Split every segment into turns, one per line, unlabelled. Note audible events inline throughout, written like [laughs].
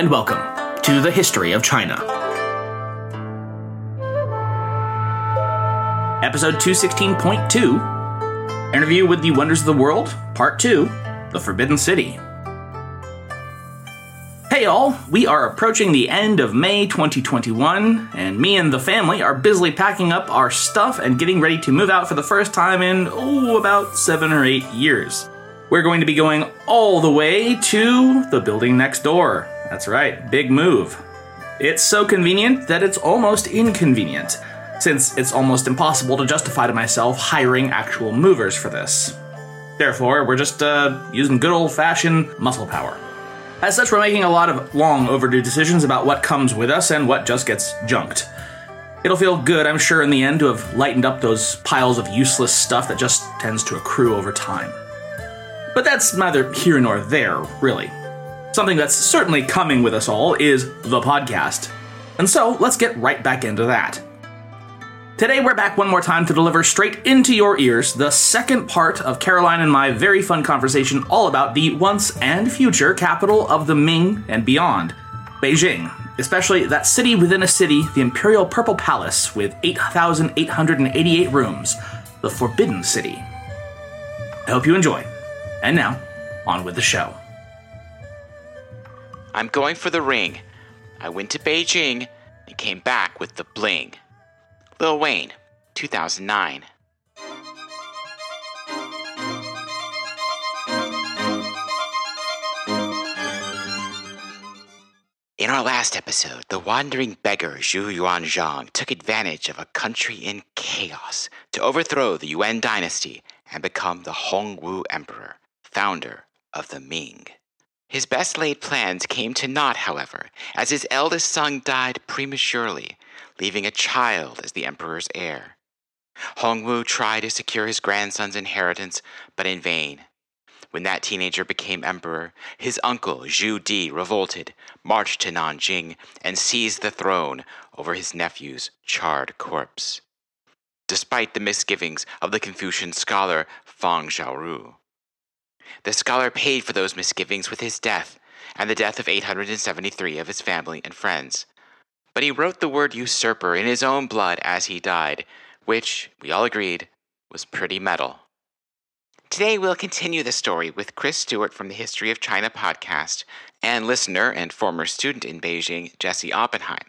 and welcome to the History of China. Episode 216.2 Interview with the Wonders of the World, Part 2 The Forbidden City. Hey all, we are approaching the end of May 2021, and me and the family are busily packing up our stuff and getting ready to move out for the first time in, oh, about seven or eight years. We're going to be going all the way to the building next door. That's right, big move. It's so convenient that it's almost inconvenient, since it's almost impossible to justify to myself hiring actual movers for this. Therefore, we're just uh, using good old fashioned muscle power. As such, we're making a lot of long overdue decisions about what comes with us and what just gets junked. It'll feel good, I'm sure, in the end to have lightened up those piles of useless stuff that just tends to accrue over time. But that's neither here nor there, really. Something that's certainly coming with us all is the podcast. And so, let's get right back into that. Today, we're back one more time to deliver straight into your ears the second part of Caroline and my very fun conversation all about the once and future capital of the Ming and beyond, Beijing, especially that city within a city, the Imperial Purple Palace with 8,888 rooms, the Forbidden City. I hope you enjoy. And now, on with the show.
I'm going for the ring. I went to Beijing and came back with the bling. Lil Wayne, 2009. In our last episode, the wandering beggar Zhu Yuanzhang took advantage of a country in chaos to overthrow the Yuan dynasty and become the Hongwu Emperor, founder of the Ming. His best laid plans came to naught, however, as his eldest son died prematurely, leaving a child as the emperor's heir. Hongwu tried to secure his grandson's inheritance, but in vain. When that teenager became emperor, his uncle Zhu Di revolted, marched to Nanjing, and seized the throne over his nephew's charred corpse. Despite the misgivings of the Confucian scholar Fang Xiaoru. The scholar paid for those misgivings with his death and the death of 873 of his family and friends. But he wrote the word usurper in his own blood as he died, which, we all agreed, was pretty metal. Today we'll continue the story with Chris Stewart from the History of China podcast and listener and former student in Beijing, Jesse Oppenheim.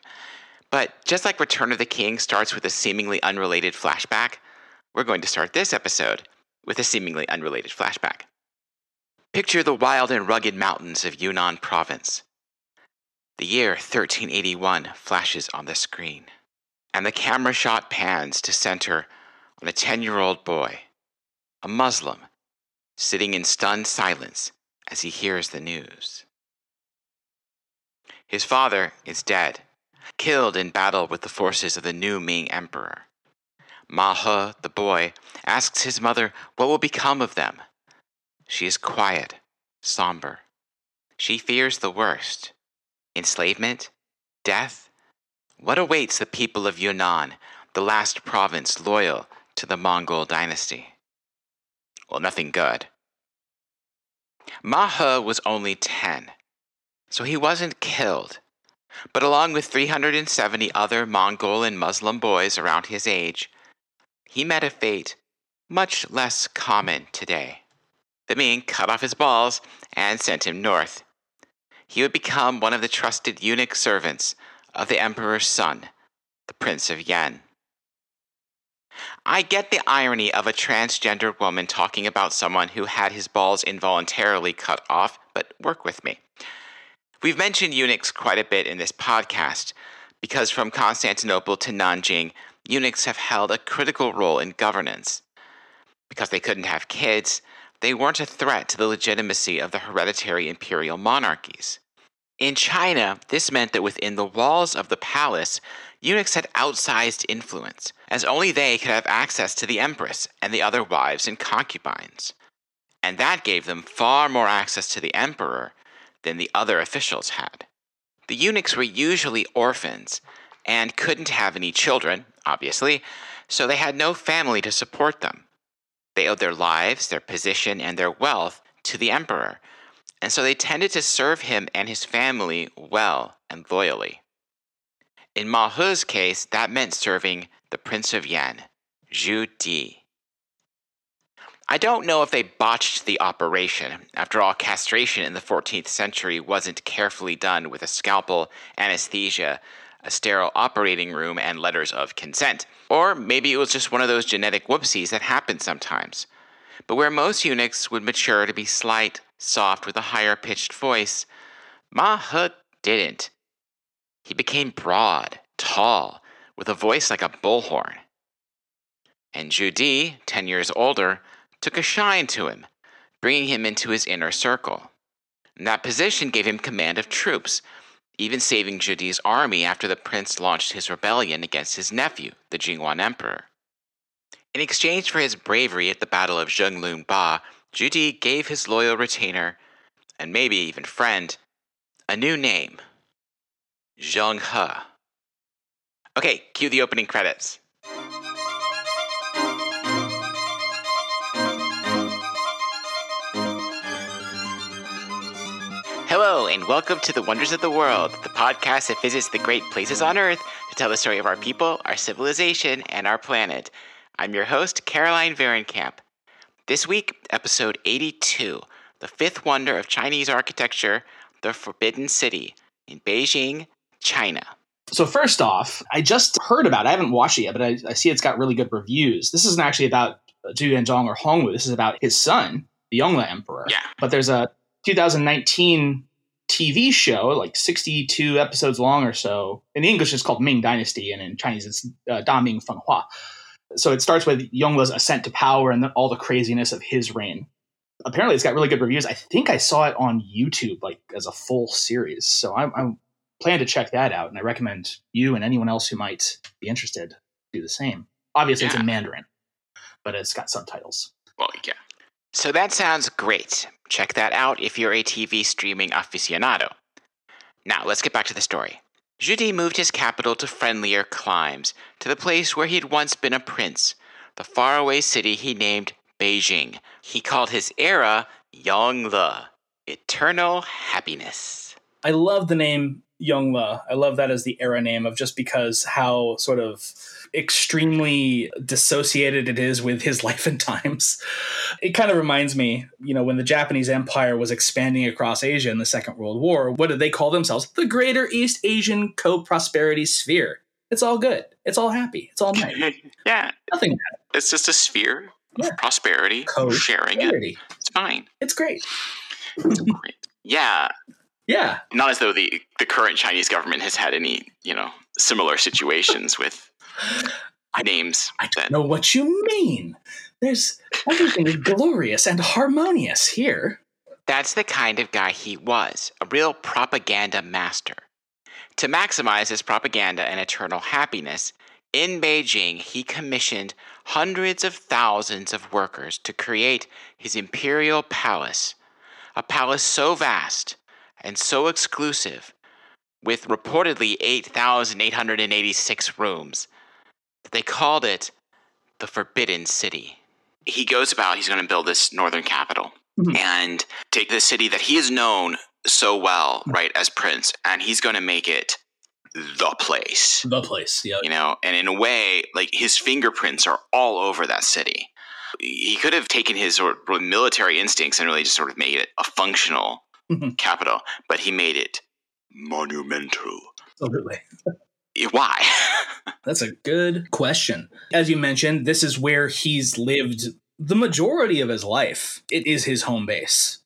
But just like Return of the King starts with a seemingly unrelated flashback, we're going to start this episode with a seemingly unrelated flashback. Picture the wild and rugged mountains of Yunnan province. The year 1381 flashes on the screen, and the camera shot pans to center on a 10 year old boy, a Muslim, sitting in stunned silence as he hears the news. His father is dead, killed in battle with the forces of the new Ming Emperor. Ma He, the boy, asks his mother what will become of them. She is quiet, somber. She fears the worst enslavement, death. What awaits the people of Yunnan, the last province loyal to the Mongol dynasty? Well, nothing good. Ma was only 10, so he wasn't killed. But along with 370 other Mongol and Muslim boys around his age, he met a fate much less common today. The Ming cut off his balls and sent him north. He would become one of the trusted eunuch servants of the emperor's son, the Prince of Yan. I get the irony of a transgender woman talking about someone who had his balls involuntarily cut off, but work with me. We've mentioned eunuchs quite a bit in this podcast because from Constantinople to Nanjing, eunuchs have held a critical role in governance. Because they couldn't have kids, they weren't a threat to the legitimacy of the hereditary imperial monarchies. In China, this meant that within the walls of the palace, eunuchs had outsized influence, as only they could have access to the empress and the other wives and concubines. And that gave them far more access to the emperor than the other officials had. The eunuchs were usually orphans and couldn't have any children, obviously, so they had no family to support them. They owed their lives, their position, and their wealth to the emperor, and so they tended to serve him and his family well and loyally. In Ma He's case, that meant serving the Prince of Yan, Zhu Di. I don't know if they botched the operation. After all, castration in the 14th century wasn't carefully done with a scalpel, anesthesia, a sterile operating room, and letters of consent. Or maybe it was just one of those genetic whoopsies that happen sometimes. But where most eunuchs would mature to be slight, soft, with a higher pitched voice, Ma He didn't. He became broad, tall, with a voice like a bullhorn. And Zhu Di, ten years older, took a shine to him, bringing him into his inner circle. And that position gave him command of troops, even saving Zhu Di's army after the prince launched his rebellion against his nephew, the Jianwen Emperor. In exchange for his bravery at the Battle of Zhenglun Ba, Zhu Di gave his loyal retainer, and maybe even friend, a new name Zheng He. Okay, cue the opening credits. And welcome to The Wonders of the World, the podcast that visits the great places on Earth to tell the story of our people, our civilization, and our planet. I'm your host, Caroline Vahrenkamp. This week, episode 82 The Fifth Wonder of Chinese Architecture, The Forbidden City, in Beijing, China.
So first off, I just heard about it. I haven't watched it yet, but I, I see it's got really good reviews. This isn't actually about Zhu Yuanzhang or Hongwu. This is about his son, the Yongle Emperor.
Yeah.
But there's a 2019 TV show, like 62 episodes long or so. In English, it's called Ming Dynasty, and in Chinese, it's uh, Da Ming Feng Hua. So it starts with Yongle's ascent to power and the, all the craziness of his reign. Apparently, it's got really good reviews. I think I saw it on YouTube, like as a full series. So I'm, I'm plan to check that out, and I recommend you and anyone else who might be interested do the same. Obviously, it's in Mandarin, but it's got subtitles.
Well, yeah. So that sounds great. Check that out if you're a TV streaming aficionado. Now, let's get back to the story. Di moved his capital to friendlier climes, to the place where he'd once been a prince, the faraway city he named Beijing. He called his era Yongle, eternal happiness.
I love the name Yongle. I love that as the era name of just because how sort of extremely dissociated it is with his [laughs] life and times. It kind of reminds me, you know, when the Japanese Empire was expanding across Asia in the Second World War, what did they call themselves? The Greater East Asian Co-Prosperity Sphere. It's all good. It's all happy. It's all nice. [laughs]
yeah,
Nothing bad.
it's just a sphere
Yeah.
of prosperity,
Co-
sharing it. It's fine.
It's great.
It's great. Yeah,
Yeah.
not as though the the current Chinese government has had any, you know, similar situations with names
I don't know what you mean. There's everything is glorious and harmonious here.
That's the kind of guy he was, a real propaganda master. To maximize his propaganda and eternal happiness, in Beijing he commissioned hundreds of thousands of workers to create his imperial palace, a palace so vast and so exclusive, with reportedly 8,886 rooms, they called it the Forbidden City. He goes about, he's going to build this northern capital
Mhm.
and take the city that he has known so well, right, as Prince, and he's going to make it the place,
The place. Yeah.
you know, and in a way, like his fingerprints are all over that city. He could have taken his sort of military instincts and really just sort of made it a functional
Mhm.
capital, but he made it monumental.
Absolutely. [laughs]
Why? [laughs]
That's a good question. As you mentioned, this is where he's lived the majority of his life. It is his home base.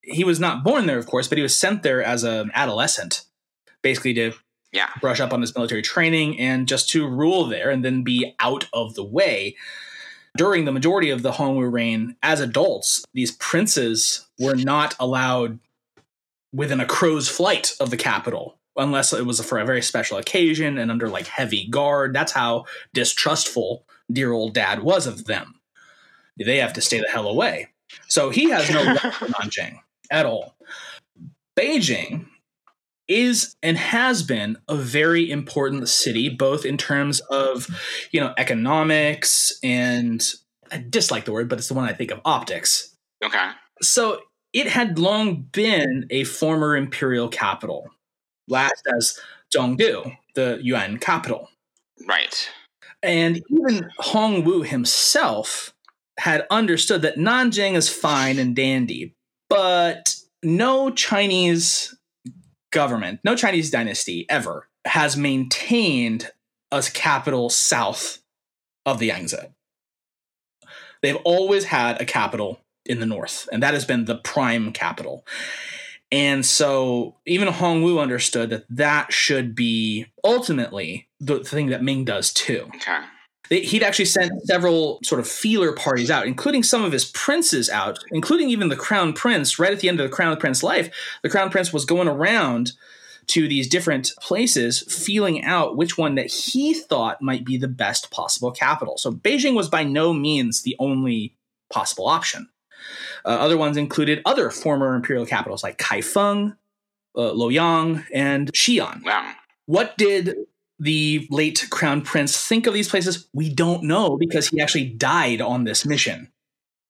He was not born there, of course, but he was sent there as an adolescent, basically to
yeah.
brush up on his military training and just to rule there and then be out of the way. During the majority of the Hongwu reign, as adults, these princes were not allowed within a crow's flight of the capital unless it was for a very special occasion and under like heavy guard. That's how distrustful dear old dad was of them. They have to stay the hell away. So he has no [laughs] right on Nanjing at all. Beijing is and has been a very important city, both in terms of you know economics and I dislike the word, but it's the one I think of optics.
Okay.
So it had long been a former imperial capital, last as Zhongdu, the Yuan capital.
Right.
And even Hong Wu himself had understood that Nanjing is fine and dandy, but no Chinese government, no Chinese dynasty ever has maintained a capital south of the Yangtze. They've always had a capital in the north, and that has been the prime capital. And so even Hong Wu understood that that should be ultimately the thing that Ming does too.
Okay.
He'd actually sent several sort of feeler parties out, including some of his princes out, including even the crown prince. Right at the end of the crown prince life, the crown prince was going around to these different places, feeling out which one that he thought might be the best possible capital. So Beijing was by no means the only possible option. Uh, other ones included other former imperial capitals like Kaifeng, uh, Luoyang, and Xi'an.
Wow.
What did the late crown prince think of these places? We don't know because he actually died on this mission.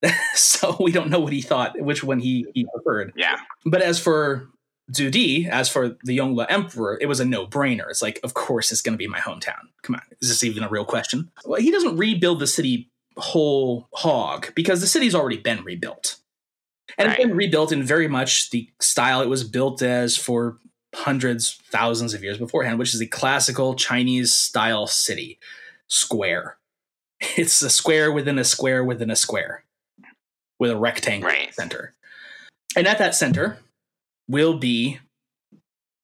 [laughs] so we don't know what he thought, which one he, he preferred.
Yeah.
But as for Zhu Di, as for the Yongle Emperor, it was a no brainer. It's like, of course, it's going to be my hometown. Come on, is this even a real question? Well, he doesn't rebuild the city whole hog because the city's already been rebuilt. And
Right.
it's been rebuilt in very much the style it was built as for hundreds, thousands of years beforehand, which is a classical Chinese style city square. [laughs] It's a square within a square within a square with a rectangle
Right.
center. And at that center will be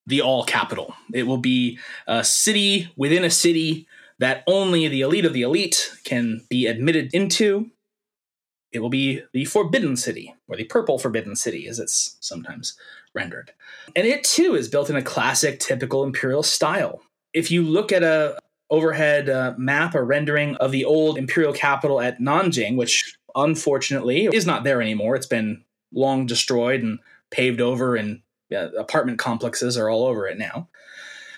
the all capital. It will be a city within a city that only the elite of the elite can be admitted into. It will be the Forbidden City, or the Purple Forbidden City, as it's sometimes rendered. And it too is built in a classic, typical imperial style. If you look at a overhead uh, map or rendering of the old imperial capital at Nanjing, which unfortunately is not there anymore, it's been long destroyed and paved over, and uh, apartment complexes are all over it now.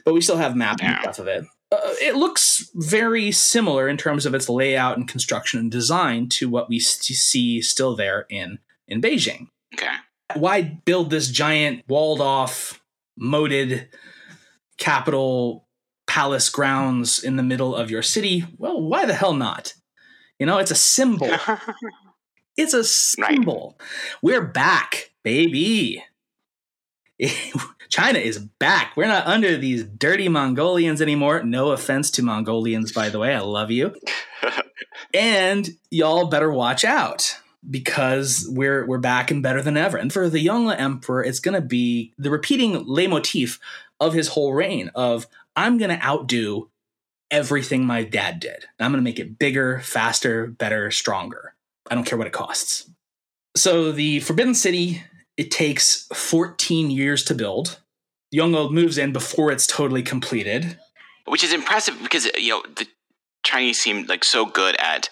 But we still have maps and stuff of it. Uh, it looks very similar in terms of its layout and construction and design to what we st- see still there in in Beijing.
Okay.
why build this giant walled off moated capital palace grounds in the middle of your city? Well why the hell not? You know it's a symbol. [laughs] It's a symbol. We're back baby [laughs] china is back we're not under these dirty mongolians anymore no offense to mongolians by the way i love you [laughs] and y'all better watch out because we're we're back and better than ever. And for the Yongle Emperor, it's going to be the repeating leitmotif of his whole reign of I'm going to outdo everything my dad did. I'm going to make it bigger, faster, better, stronger. I don't care what it costs. So the Forbidden City it takes 14 years to build. Yongle moves in before it's totally completed.
Which is impressive because you know the Chinese seem like so good at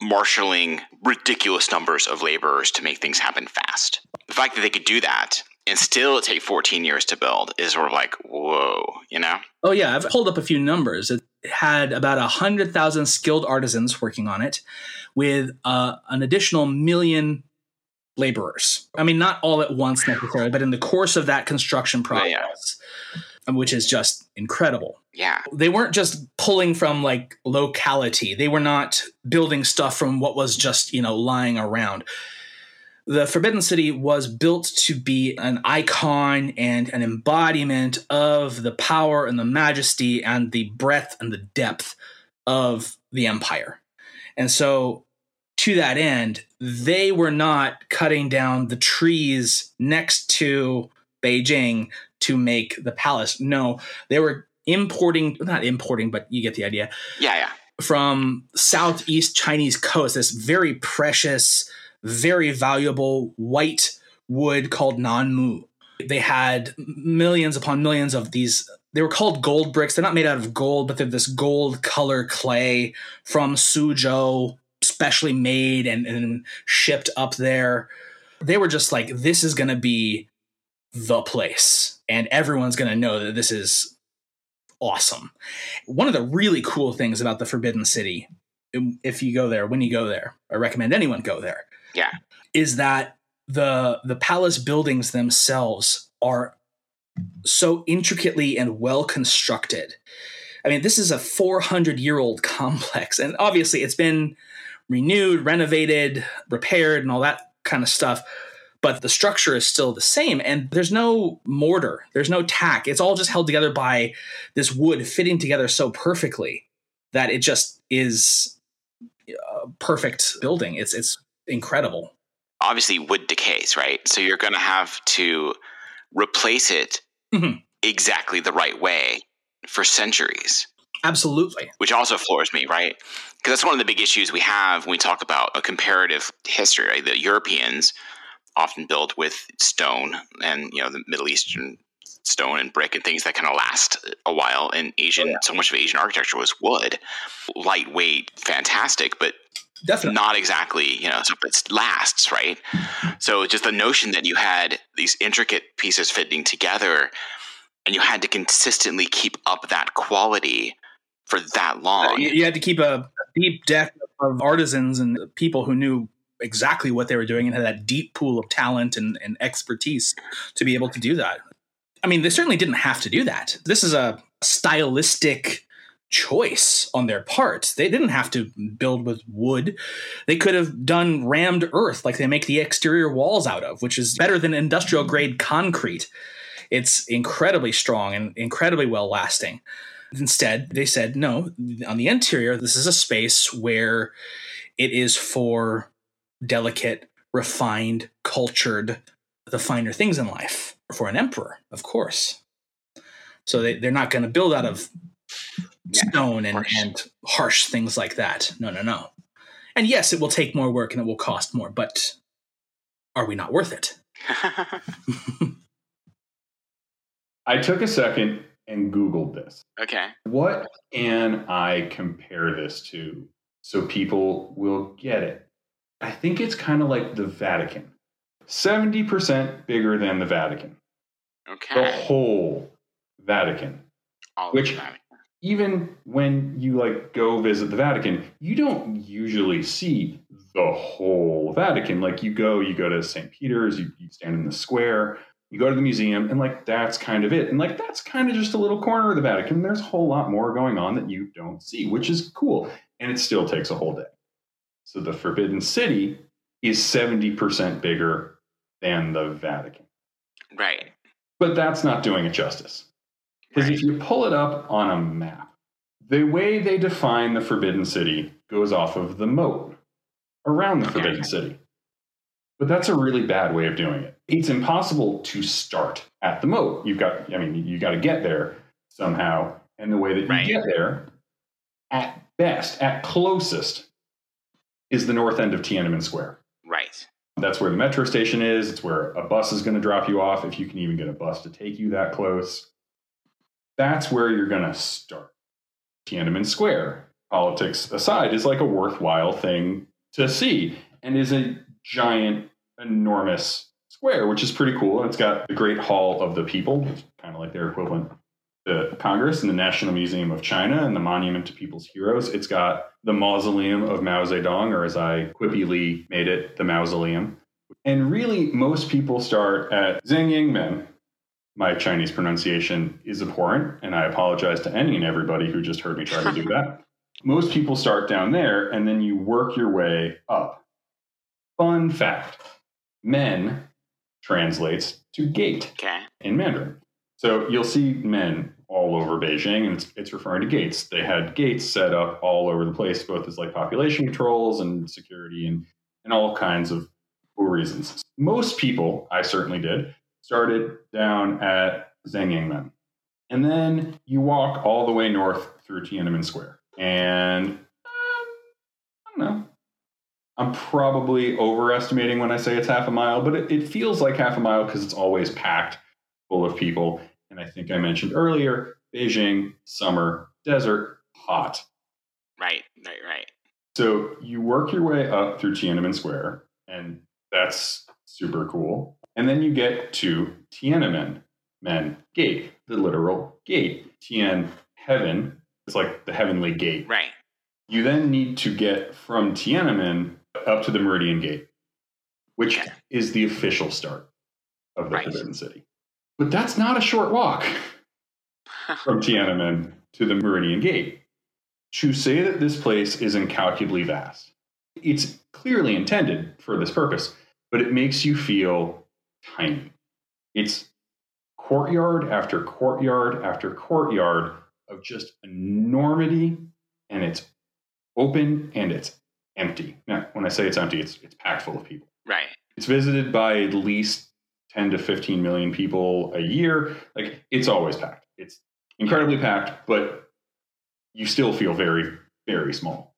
marshaling ridiculous numbers of laborers to make things happen fast. The fact that they could do that and still take 14 years to build is sort of like whoa, you know?
Oh yeah, I've pulled up a few numbers. It had about a hundred thousand skilled artisans working on it, with uh, an additional million laborers. I mean, not all at once necessarily, but in the course of that construction
Yeah, yeah.
process, um, which is just incredible.
Yeah.
They weren't just pulling from like locality. They were not building stuff from what was just you know lying around the Forbidden City was built to be an icon and an embodiment of the power and the majesty and the breadth and the depth of the empire. And so, to that end, they were not cutting down the trees next to Beijing to make the palace. No, they were importing, not importing, but you get the idea,
Yeah, yeah.
from southeast Chinese coast, this very precious, very valuable white wood called nanmu. They had millions upon millions of these. They were called gold bricks. They're not made out of gold, but they're this gold color clay from Suzhou, specially made and, and shipped up there. They were just like, this is going to be the place, and everyone's going to know that this is awesome. One of the really cool things about the Forbidden City, um, if you go there, when you go there, I recommend anyone go there.
Yeah.
Is that the the palace buildings themselves are so intricately and well constructed. I mean, this is a 400 year old complex, and obviously it's been renewed, renovated, repaired, and all that kind of stuff. But the structure is still the same, and there's no mortar, there's no tack. It's all just held together by this wood fitting together so perfectly that it just is a perfect building. It's it's incredible.
Obviously, wood decays, right? So you're going to have to replace it
Mhm.
exactly the right way for centuries.
Absolutely.
which also floors me, right? Because that's one of the big issues we have when we talk about a comparative history. Right? The Europeans often built with stone, and you know the Middle Eastern stone and brick and things that kind of last a while. And Asian, so much of Asian architecture was wood, lightweight, fantastic, but
Definitely.
not exactly you know something that lasts right so just the notion that you had these intricate pieces fitting together and you had to consistently keep up that quality for that long
You, had to keep a deep deck of artisans and people who knew exactly what they were doing and had that deep pool of talent and, and expertise to be able to do that. I mean, they certainly didn't have to do that. This is a stylistic choice on their part. They didn't have to build with wood. They could have done rammed earth like they make the exterior walls out of, which is better than industrial grade concrete. It's incredibly strong and incredibly well lasting. Instead, they said, no, on the interior, this is a space where it is for delicate, refined, cultured, the finer things in life for an emperor, of course. So they, they're not going to build out of
Yeah,
stone and,
course.
and harsh things like that. No, no, no. And yes, it will take more work and it will cost more, but are we not worth it? [laughs] [laughs]
I took a second and Googled this.
okay
What can I compare this to so people will get it? I think it's kind of like the Vatican 70% bigger than the Vatican,
Okay.
the whole Vatican.
All
which-
that.
Even when you like go visit the Vatican, you don't usually see the whole Vatican. Like you go, you go to St. Peter's, you, you stand in the square, you go to the museum, and like that's kind of it. And like that's kind of just a little corner of the Vatican. There's a whole lot more going on that you don't see, which is cool. And it still takes a whole day. So the Forbidden City is 70% bigger than the Vatican.
right
But that's not doing it justice. Because
right
if you pull it up on a map, the way they define the Forbidden City goes off of the moat around the
Okay.
Forbidden City. But that's a really bad way of doing it. It's impossible to start at the moat. You've got, I mean, you got to get there somehow. And the way that you
Right.
get there, at best, at closest, is the north end of Tiananmen Square.
right
That's where the metro station is. It's where a bus is going to drop you off if you can even get a bus to take you that close. That's where you're going to start. Tiananmen Square, politics aside, is like a worthwhile thing to see and is a giant, enormous square, which is pretty cool. And it's got the Great Hall of the People, kind of like their equivalent to Congress and the National Museum of China and the Monument to People's Heroes. It's got the Mausoleum of Mao Zedong, or as I quippily made it, the Mausoleum. And really, most people start at Zheng Yingmen. My Chinese pronunciation is abhorrent, and I apologize to any and everybody who just heard me try to do that. [laughs] Most people start down there, and then you work your way up. Fun fact men translates to gate
okay
in Mandarin. So you'll see men all over Beijing, and it's, it's referring to gates. They had gates set up all over the place, both as like population controls and security and, and all kinds of cool reasons. Most people, I certainly did, started down at Zhengyangmen. And then you walk all the way north through Tiananmen Square. And um, I don't know. I'm probably overestimating when I say it's half a mile, but it, it feels like half a mile because it's always packed full of people. And I think I mentioned earlier Beijing, summer, desert, hot.
right right right
So you work your way up through Tiananmen Square, and that's super cool. And then you get to Tiananmen Men Gate, the literal gate. Tian, heaven. It's like the heavenly gate.
right
You then need to get from Tiananmen up to the Meridian Gate. which is the official start of the
Right.
Forbidden City. But that's not a short walk from Tiananmen to the Meridian Gate. To say that this place is incalculably vast, it's clearly intended for this purpose, but it makes you feel tiny. It's courtyard after courtyard after courtyard of just enormity, and it's open and it's empty. Now, when I say it's empty, it's it's packed full of people.
right.
It's visited by at least 10 to 15 million people a year. Like it's always packed. It's incredibly packed, but you still feel very, very small.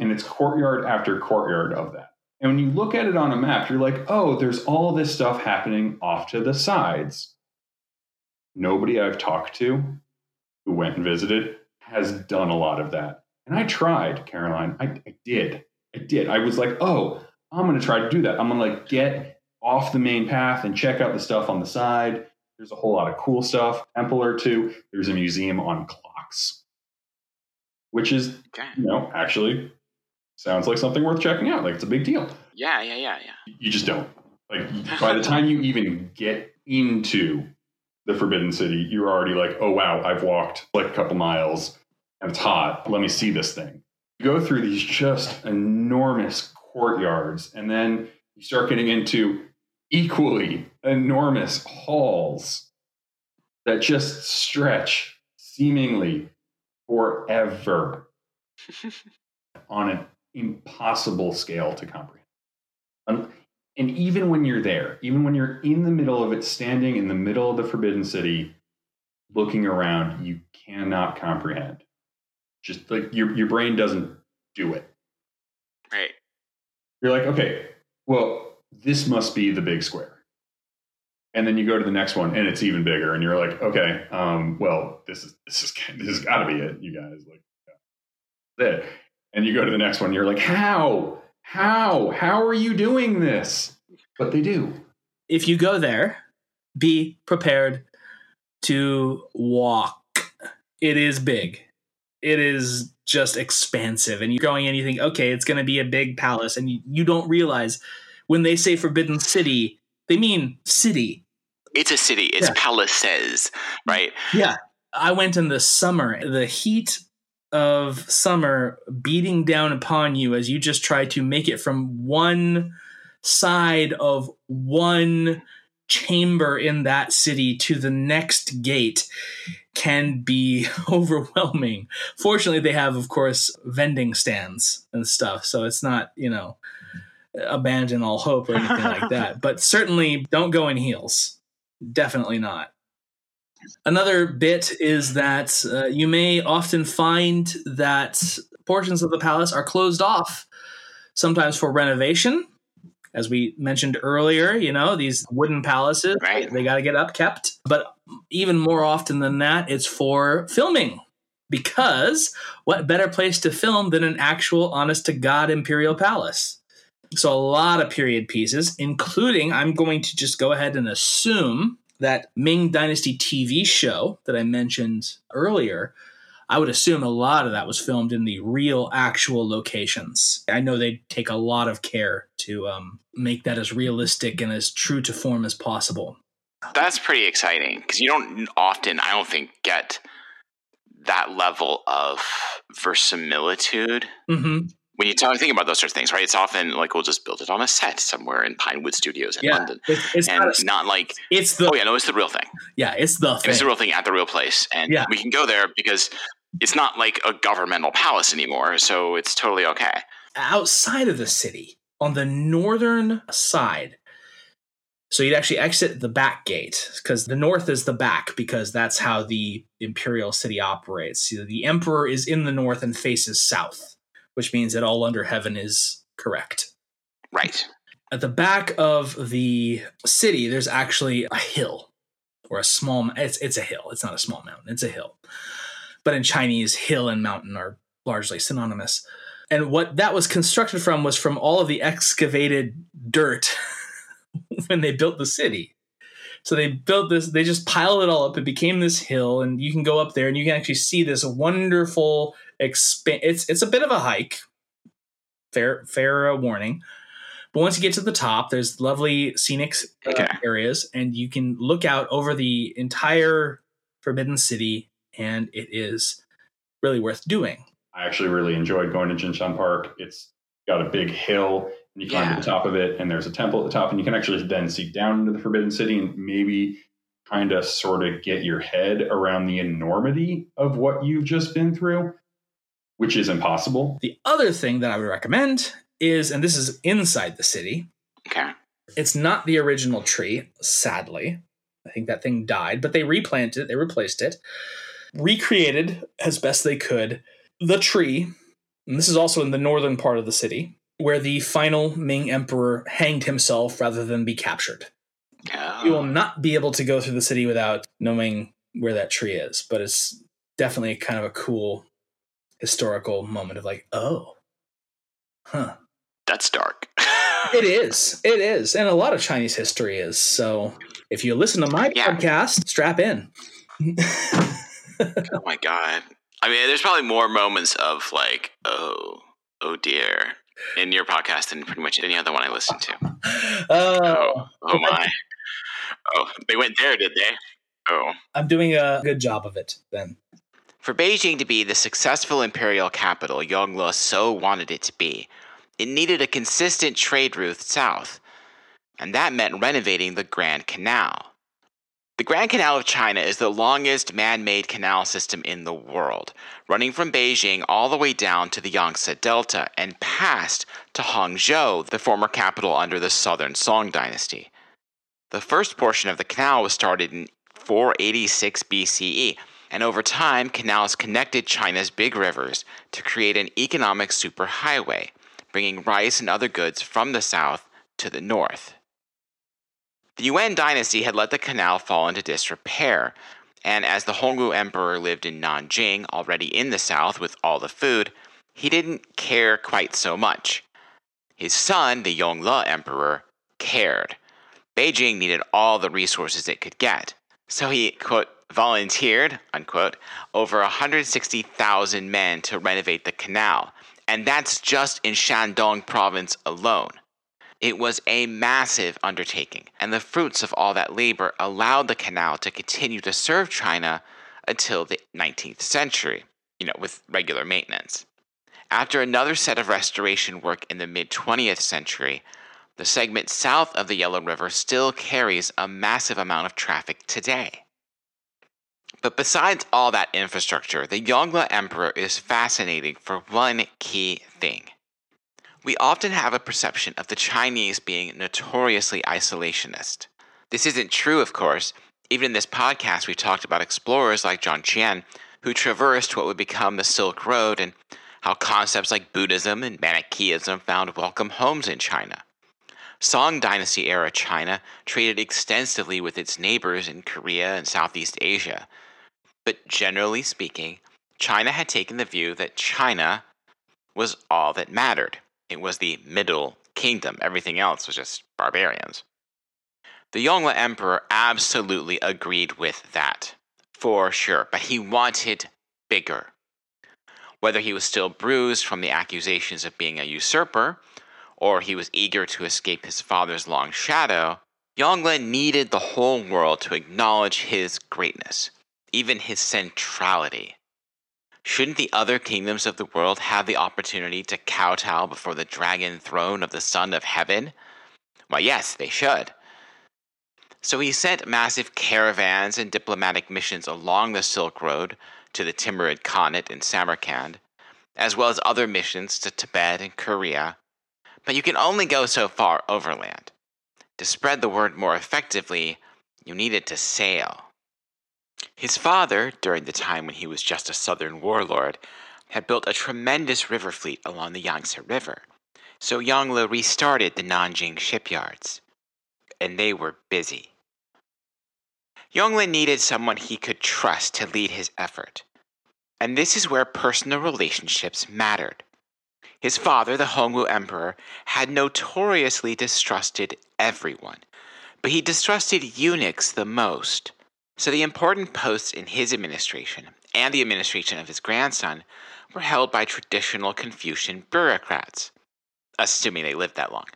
And it's courtyard after courtyard of that. And when you look at it on a map, you're like, oh, there's all this stuff happening off to the sides. Nobody I've talked to who went and visited has done a lot of that. And I tried, Caroline. I, I did. I did. I was like, oh, I'm going to try to do that. I'm going to like get off the main path and check out the stuff on the side. There's a whole lot of cool stuff. Temple or two. There's a museum on clocks, which is, you know, actually sounds like something worth checking out. Like it's a big deal.
Yeah, yeah, yeah, yeah.
You just don't. Like by the time you even get into the Forbidden City, you're already like, oh wow, I've walked like a couple miles it's hot. Let me see this thing. You go through these just enormous courtyards, and then you start getting into equally enormous halls that just stretch seemingly forever [laughs] on an impossible scale to comprehend. Um, and even when you're there, even when you're in the middle of it, standing in the middle of the Forbidden City, looking around, you cannot comprehend. Just like your your brain doesn't do it.
Right.
You're like, okay, well, this must be the big square. And then you go to the next one, and it's even bigger, and you're like, okay, um, well, this is this is [laughs] this has got to be it, you guys. Like, yeah. There. And you go to the next one, and you're like, how, how, how are you doing this? But they do.
if you go there, be prepared to walk. It is big. It is just expansive. And you're going in, you think, okay, it's going to be a big palace. And you, you don't realize when they say Forbidden City, they mean city.
It's a city. It's
Yeah.
palaces, right?
Yeah. I went in the summer, the heat of summer beating down upon you as you just try to make it from one side of one chamber in that city to the next gate can be [laughs] overwhelming. Fortunately, they have, of course, vending stands and stuff. So it's not, you know, abandon all hope or anything like that. [laughs] But certainly don't go in heels. Definitely not. Another bit is that uh, you may often find that portions of the palace are closed off, sometimes for renovation. As we mentioned earlier, you know, these wooden palaces,
Right.
they got to get upkept. But even more often than that, it's for filming. Because what better place to film than an actual honest to God imperial palace? So, a lot of period pieces, including, I'm going to just go ahead and assume that Ming Dynasty TV show that I mentioned earlier, I would assume a lot of that was filmed in the real, actual locations. I know they take a lot of care to um, make that as realistic and as true to form as possible.
That's pretty exciting because you don't often, I don't think, get that level of verisimilitude
hmm
when you talk, think about those sorts of things, right? It's often like we'll just build it on a set somewhere in Pinewood Studios in
Yeah,
London,
it's, it's
and
not. A,
not like,
it's the
oh yeah, no, it's the real thing.
yeah, it's the thing.
it's the real thing at the real place, and
Yeah.
we can go there because it's not like a governmental palace anymore, so it's totally okay.
outside of the city on the northern side. So you'd actually exit the back gate because the north is the back because that's how the imperial city operates. The emperor is in the north and faces south, which means that all under heaven is correct.
Right.
At the back of the city, there's actually a hill or a small. It's it's a hill. It's not a small mountain. It's a hill. But in Chinese, hill and mountain are largely synonymous. And what that was constructed from was from all of the excavated dirt [laughs] when they built the city. So they built this. They just piled it all up. It became this hill, and you can go up there and you can actually see this wonderful expan It's it's a bit of a hike. Fair fair uh, warning But once you get to the top, there's lovely scenic uh,
Okay.
areas, and you can look out over the entire Forbidden City, and it is really worth doing.
I actually really enjoyed going to Jingshan Park. It's got a big hill, and you climb
Yeah.
to the top of it, and there's a temple at the top, and you can actually then see down into the Forbidden City and maybe kind of sort of get your head around the enormity of what you've just been through, which is impossible.
The other thing that I would recommend is, and this is inside the city,
Okay.
it's not the original tree, sadly. I think that thing died, but they replanted it, they replaced it, recreated as best they could the tree. And this is also in the northern part of the city, where the final Ming emperor hanged himself rather than be captured.
Oh.
You will ah. not be able to go through the city without knowing where that tree is, but it's definitely kind of a cool historical moment of like, oh, huh.
That's dark. [laughs]
It is. It is. And a lot of Chinese history is. So if you listen to my
Yeah.
podcast, strap in. [laughs]
oh my god. I mean, there's probably more moments of like, oh, oh dear, in your podcast than pretty much any other one I listen to. [laughs]
oh,
Oh, oh [laughs] my. Oh, they went there, did they? Oh.
I'm doing a good job of it then.
For Beijing to be the successful imperial capital Yongle so wanted it to be, it needed a consistent trade route south, and that meant renovating the Grand Canal. The Grand Canal of China is the longest man made canal system in the world, running from Beijing all the way down to the Yangtze Delta and past to Hangzhou, the former capital under the Southern Song dynasty. The first portion of the canal was started in 486 BCE, and over time, canals connected China's big rivers to create an economic superhighway, bringing rice and other goods from the south to the north. The Yuan dynasty had let the canal fall into disrepair, and as the Hongwu emperor lived in Nanjing, already in the south with all the food, he didn't care quite so much. His son, the Yongle emperor, cared. Beijing needed all the resources it could get, so he, quote, volunteered, unquote, over 160,000 men to renovate the canal, and that's just in Shandong province alone. It was a massive undertaking, and the fruits of all that labor allowed the canal to continue to serve China until the 19th century, you know, with regular maintenance. After another set of restoration work in the mid 20th century, the segment south of the Yellow River still carries a massive amount of traffic today. But besides all that infrastructure, the Yongle Emperor is fascinating for one key thing. We often have a perception of the Chinese being notoriously isolationist. This isn't true, of course. Even in this podcast, we've talked about explorers like Zhang Qian, who traversed what would become the Silk Road, and how concepts like Buddhism and Manichaeism found welcome homes in China. Song Dynasty era China traded extensively with its neighbors in Korea and Southeast Asia. But generally speaking, China had taken the view that China was all that mattered. It was the middle kingdom, everything else was just barbarians. The Yongle Emperor absolutely agreed with that, for sure, but he wanted bigger. Whether he was still bruised from the accusations of being a usurper, or he was eager to escape his father's long shadow, Yongle needed the whole world to acknowledge his greatness, even his centrality. Shouldn't the other kingdoms of the world have the opportunity to kowtow before the dragon throne of the Son of Heaven? Why, yes, they should. So he sent massive caravans and diplomatic missions along the Silk Road to the Timurid Khanate in Samarkand, as well as other missions to Tibet and Korea. But you can only go so far overland. To spread the word more effectively, you needed to sail. His father, during the time when he was just a southern warlord, had built a tremendous river fleet along the Yangtze River. So Yongle restarted the Nanjing shipyards, and they were busy. Yongle needed someone he could trust to lead his effort, and this is where personal relationships mattered. His father, the Hongwu Emperor, had notoriously distrusted everyone, but he distrusted eunuchs the most. So the important posts in his administration and the administration of his grandson were held by traditional Confucian bureaucrats, assuming they lived that long.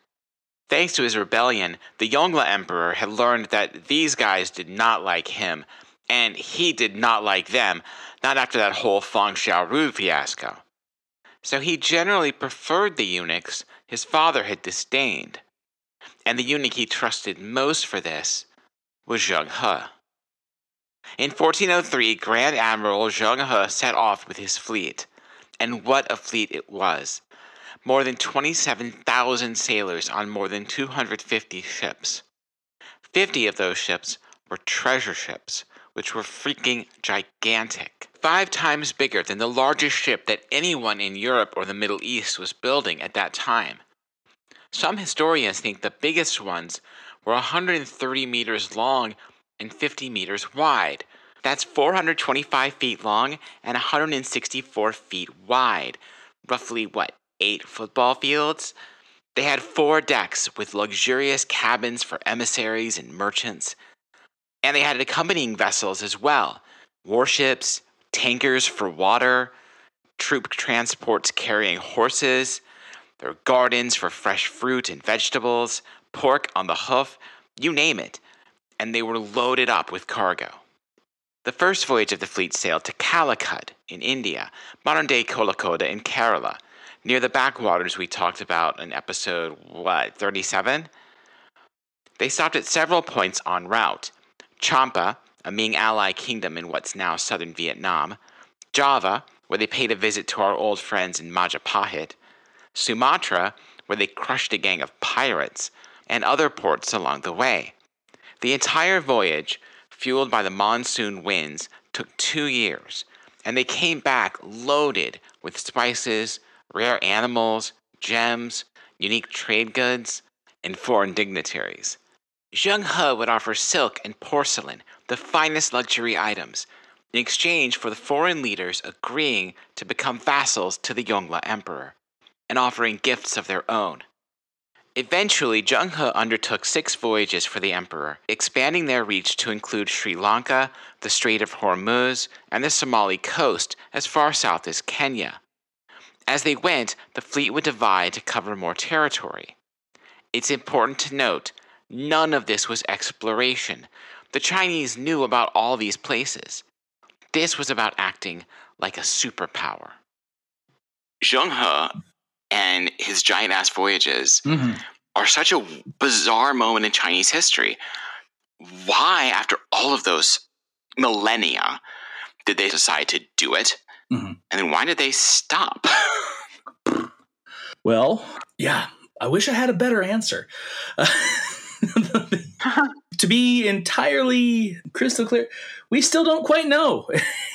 Thanks to his rebellion, the Yongle Emperor had learned that these guys did not like him, and he did not like them, not after that whole Fang Xiaoru fiasco. So he generally preferred the eunuchs his father had disdained, and the eunuch he trusted most for this was Zheng He. In 1403, Grand Admiral Zheng He set off with his fleet, and what a fleet it was! More than 27,000 sailors on more than 250 ships. 50 of those ships were treasure ships, which were freaking gigantic. Five times bigger than the largest ship that anyone in Europe or the Middle East was building at that time. Some historians think the biggest ones were 130 meters long and 50 meters wide. That's 425 feet long and 164 feet wide. Roughly, what, eight football fields? They had four decks with luxurious cabins for emissaries and merchants. And they had accompanying vessels as well warships, tankers for water, troop transports carrying horses. There were gardens for fresh fruit and vegetables, pork on the hoof, you name it. And they were loaded up with cargo. The first voyage of the fleet sailed to Calicut in India, modern day Kozhikode in Kerala, near the backwaters we talked about in episode, what, 37? They stopped at several points en route Champa, a Ming ally kingdom in what's now southern Vietnam, Java, where they paid a visit to our old friends in Majapahit, Sumatra, where they crushed a gang of pirates, and other ports along the way. The entire voyage, fueled by the monsoon winds, took two years, and they came back loaded with spices, rare animals, gems, unique trade goods, and foreign dignitaries. Zheng He would offer silk and porcelain, the finest luxury items, in exchange for the foreign leaders agreeing to become vassals to the Yongle Emperor and offering gifts of their own. Eventually, Zheng He undertook six voyages for the emperor, expanding their reach to include Sri Lanka, the Strait of Hormuz, and the Somali coast as far south as Kenya. As they went, the fleet would divide to cover more territory. It's important to note none of this was exploration. The Chinese knew about all these places. This was about acting like a superpower. Zheng He and his giant ass voyages
Mm-hmm.
are such a bizarre moment in Chinese history. Why, after all of those millennia, did they decide to do it?
Mhm.
And then why did they stop? [laughs]
Well, yeah, I wish I had a better answer. [laughs] [laughs] to be entirely crystal clear, we still don't quite know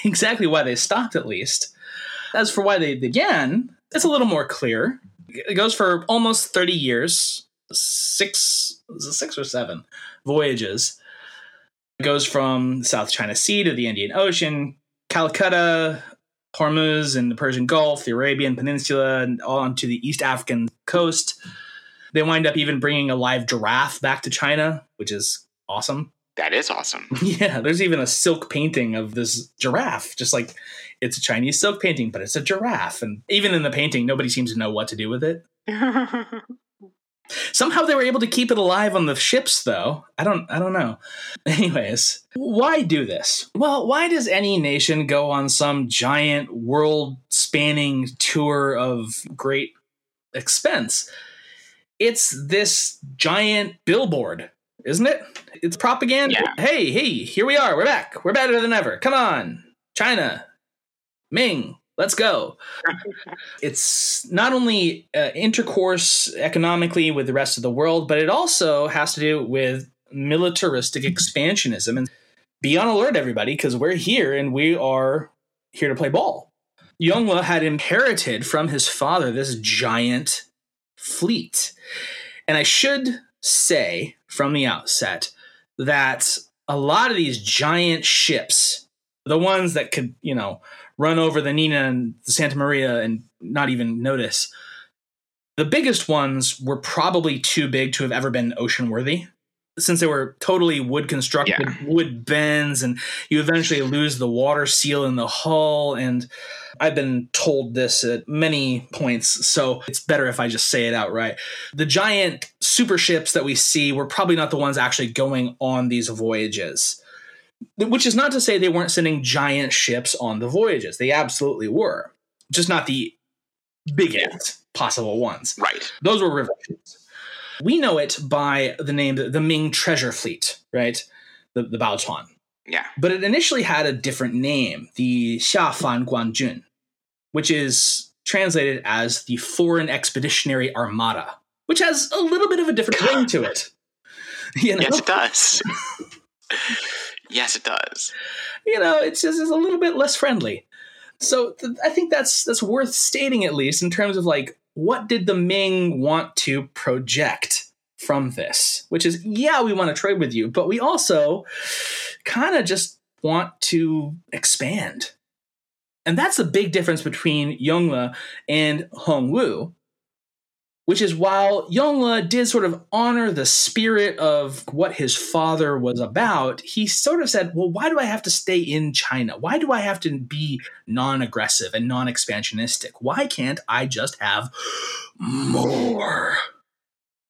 exactly why they stopped, at least. As for why they began, it's a little more clear. It goes for almost 30 years, six, six or seven voyages. It goes from South China Sea to the Indian Ocean, Calcutta, Hormuz and the Persian Gulf, the Arabian Peninsula, and on to the East African coast. They wind up even bringing a live giraffe back to China, which is awesome.
That is awesome. [laughs]
Yeah, there's even a silk painting of this giraffe, just like it's a Chinese silk painting, but it's a giraffe. And even in the painting, nobody seems to know what to do with it. [laughs] Somehow they were able to keep it alive on the ships, though. I don't, I don't know. [laughs] Anyways, why do this? Well, why does any nation go on some giant world-spanning tour of great expense? It's this giant billboard, isn't it? It's propaganda.
Yeah.
Hey, hey, here we are. We're back. We're better than ever. Come on, China, Ming, let's go [laughs] it's not only uh, intercourse economically with the rest of the world, but it also has to do with militaristic [laughs] expansionism. And be on alert, everybody, because we're here and we are here to play ball. Yongle had inherited from his father this giant fleet. And I should say from the outset that a lot of these giant ships, the ones that could, you know, run over the Nina and the Santa Maria and not even notice. The biggest ones were probably too big to have ever been ocean worthy. Since they were totally wood constructed,
Yeah.
wood bends, and you eventually lose the water seal in the hull. And I've been told this at many points, so it's better if I just say it outright. The giant super ships that we see were probably not the ones actually going on these voyages. Which is not to say they weren't sending giant ships on the voyages. They absolutely were. Just not the biggest possible ones.
Right.
Those were river ships. We know it by the name the Ming Treasure Fleet, right? The the Baochuan.
Yeah.
But it initially had a different name, the Xia Xiafan Guanjun, which is translated as the Foreign Expeditionary Armada, which has a little bit of a different ring to it. [laughs] You know,
Yes, it does. [laughs] yes, it does.
you know, it's just it's a little bit less friendly. So th- I think that's that's worth stating at least in terms of like what did the Ming want to project from this? Which is yeah, we want to trade with you, but we also kind of just want to expand. And that's the big difference between Yongle and Hongwu, which is while Yongle did sort of honor the spirit of what his father was about, he sort of said, Well, why do I have to stay in China? Why do I have to be non aggressive and non expansionistic? Why can't I just have more?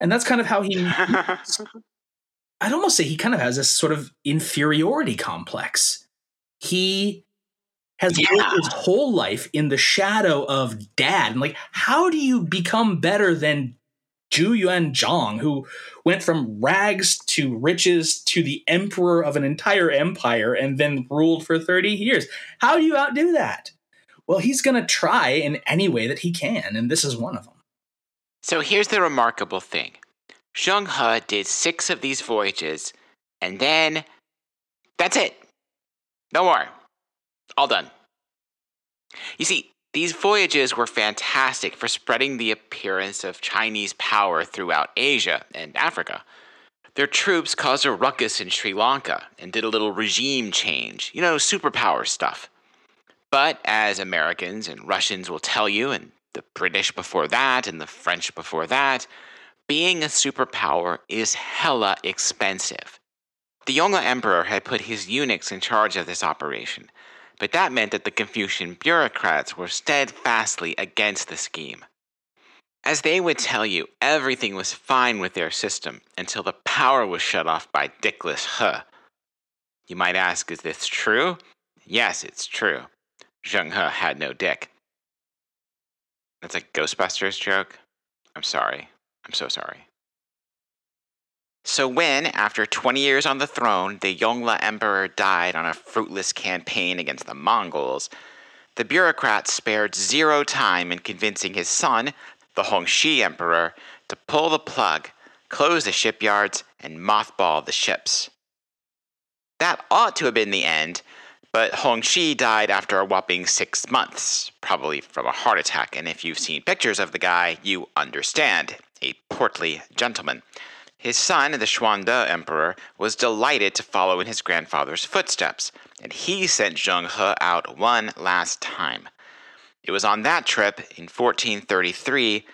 And that's kind of how he, [laughs] I'd almost say he kind of has this sort of inferiority complex. He has
Yeah.
lived his whole life in the shadow of dad. And like, how do you become better than Zhu Yuanzhang, who went from rags to riches to the emperor of an entire empire and then ruled for 30 years? How do you outdo that? Well, he's going to try in any way that he can, and this is one of them.
So here's the remarkable thing Zheng He did six of these voyages, and then that's it. No more. All done. You see, these voyages were fantastic for spreading the appearance of Chinese power throughout Asia and Africa. Their troops caused a ruckus in Sri Lanka and did a little regime change, you know, superpower stuff. But as Americans and Russians will tell you, and the British before that, and the French before that, being a superpower is hella expensive. The Yongle Emperor had put his eunuchs in charge of this operation, but that meant that the Confucian bureaucrats were steadfastly against the scheme. As they would tell you, everything was fine with their system until the power was shut off by Dickless He. You might ask, is this true? Yes, it's true. Zheng He had no dick. That's a Ghostbusters joke? I'm sorry. I'm so sorry. So, when, after 20 years on the throne, the Yongle Emperor died on a fruitless campaign against the Mongols, the bureaucrats spared zero time in convincing his son, the Hongxi Emperor, to pull the plug, close the shipyards, and mothball the ships. That ought to have been the end, but Hongxi died after a whopping six months, probably from a heart attack, and if you've seen pictures of the guy, you understand. A portly gentleman. His son, the Xuande Emperor, was delighted to follow in his grandfather's footsteps, and he sent Zheng He out one last time. It was on that trip, in 1433,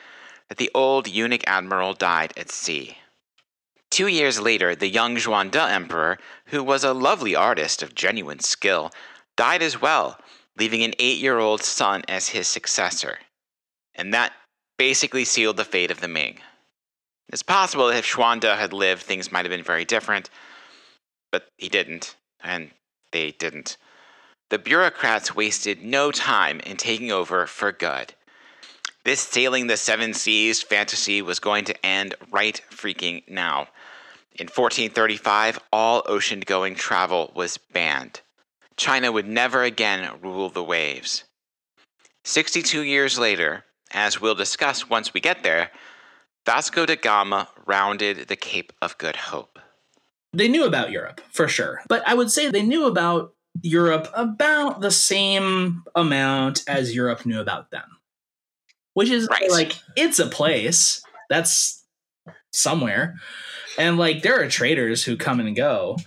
that the old eunuch admiral died at sea. Two years later, the young Xuande Emperor, who was a lovely artist of genuine skill, died as well, leaving an eight year old son as his successor. And that basically sealed the fate of the Ming. It's possible that if Xuande had lived, things might have been very different, but he didn't, and they didn't. The bureaucrats wasted no time in taking over for good. This sailing the seven seas fantasy was going to end right freaking now. In 1435, all ocean going travel was banned. China would never again rule the waves. 62 years later, as we'll discuss once we get there, Vasco da Gama rounded the Cape of Good Hope.
They knew about Europe for sure, but I would say they knew about Europe about the same amount as Europe knew about them. Which is
Right.
like it's a place that's somewhere. And like there are traders who come and go.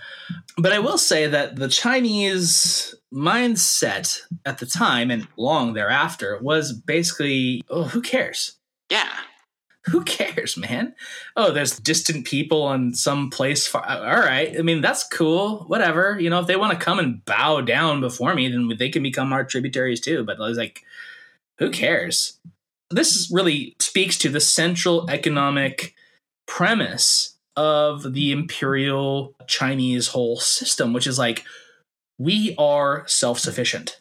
But I will say that the Chinese mindset at the time and long thereafter was basically, oh, who cares?
Yeah,
who cares, man? Oh, there's distant people on some place far. All right. I mean, that's cool. Whatever. You know, if they want to come and bow down before me, then they can become our tributaries too. But I was like, who cares? This really speaks to the central economic premise of the imperial Chinese whole system, which is like, we are self sufficient.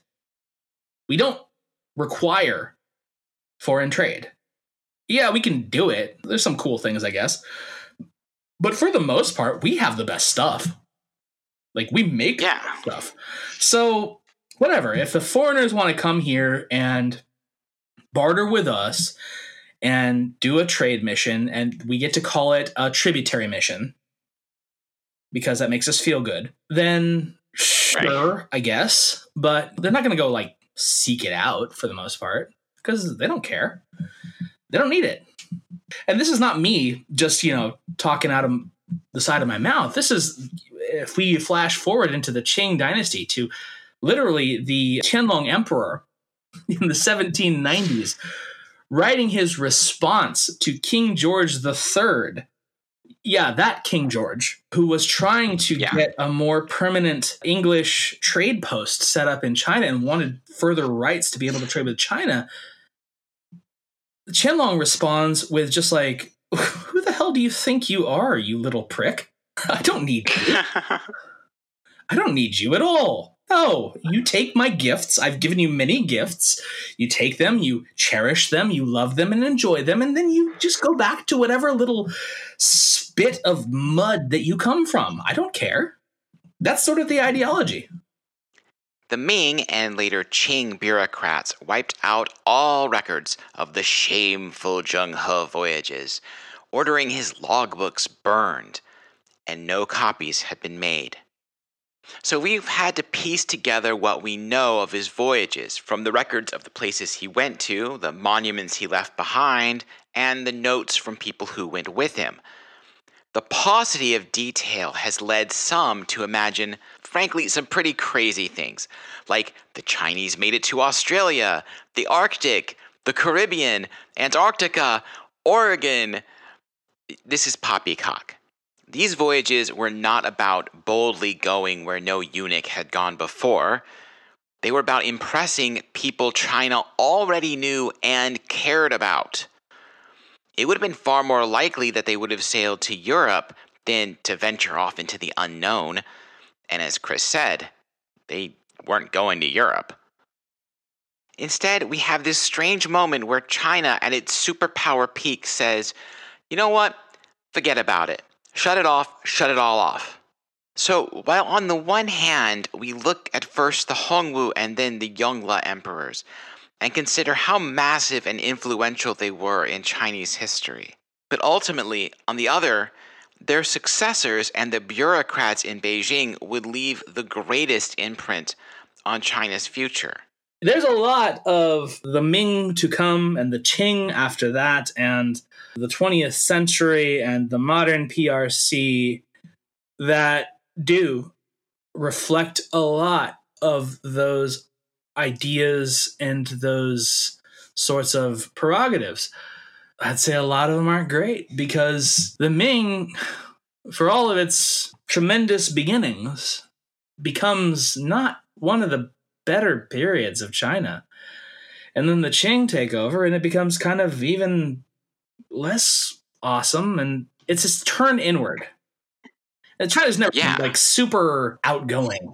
We don't require foreign trade yeah, we can do it. There's some cool things, I guess. But for the most part, we have the best stuff. Like we make
yeah.
stuff. So whatever. If the foreigners want to come here and barter with us and do a trade mission, and we get to call it a tributary mission because that makes us feel good, then sure, right. I guess. But they're not going to go like seek it out for the most part because they don't care. They don't need it. And this is not me just, you know, talking out of the side of my mouth. This is, if we flash forward into the Qing dynasty to literally the Qianlong emperor [laughs] in the 1790s, writing his response to King George III. Yeah, that King George, who was trying to yeah. get a more permanent English trade post set up in China and wanted further rights to be able to trade with China Qianlong responds with just like, "Who the hell do you think you are, you little prick? [laughs] I don't need you. [laughs] I don't need you at all. No, you take my gifts. I've given you many gifts. You take them, you cherish them, you love them and enjoy them, and then you just go back to whatever little spit of mud that you come from. I don't care. That's sort of the ideology.
The Ming and later Qing bureaucrats wiped out all records of the shameful Zheng He voyages, ordering his logbooks burned, and no copies had been made. So we've had to piece together what we know of his voyages from the records of the places he went to, the monuments he left behind, and the notes from people who went with him. The paucity of detail has led some to imagine frankly, some pretty crazy things. Like the Chinese made it to Australia, the Arctic, the Caribbean, Antarctica, Oregon. This is poppycock. These voyages were not about boldly going where no eunuch had gone before. They were about impressing people China already knew and cared about. It would have been far more likely that they would have sailed to Europe than to venture off into the unknown. And as Chris said, they weren't going to Europe. Instead, we have this strange moment where China, at its superpower peak, says, you know what? Forget about it. Shut it off, shut it all off. So, while on the one hand, we look at first the Hongwu and then the Yongle emperors, and consider how massive and influential they were in Chinese history. But ultimately, on the other, their successors and the bureaucrats in Beijing would leave the greatest imprint on China's future.
There's a lot of the Ming to come and the Qing after that, and the 20th century and the modern PRC that do reflect a lot of those ideas and those sorts of prerogatives. I'd say a lot of them aren't great because the Ming, for all of its tremendous beginnings, becomes not one of the better periods of China. And then the Qing take over and it becomes kind of even less awesome and it's just turn inward. And China's never yeah. been like super outgoing,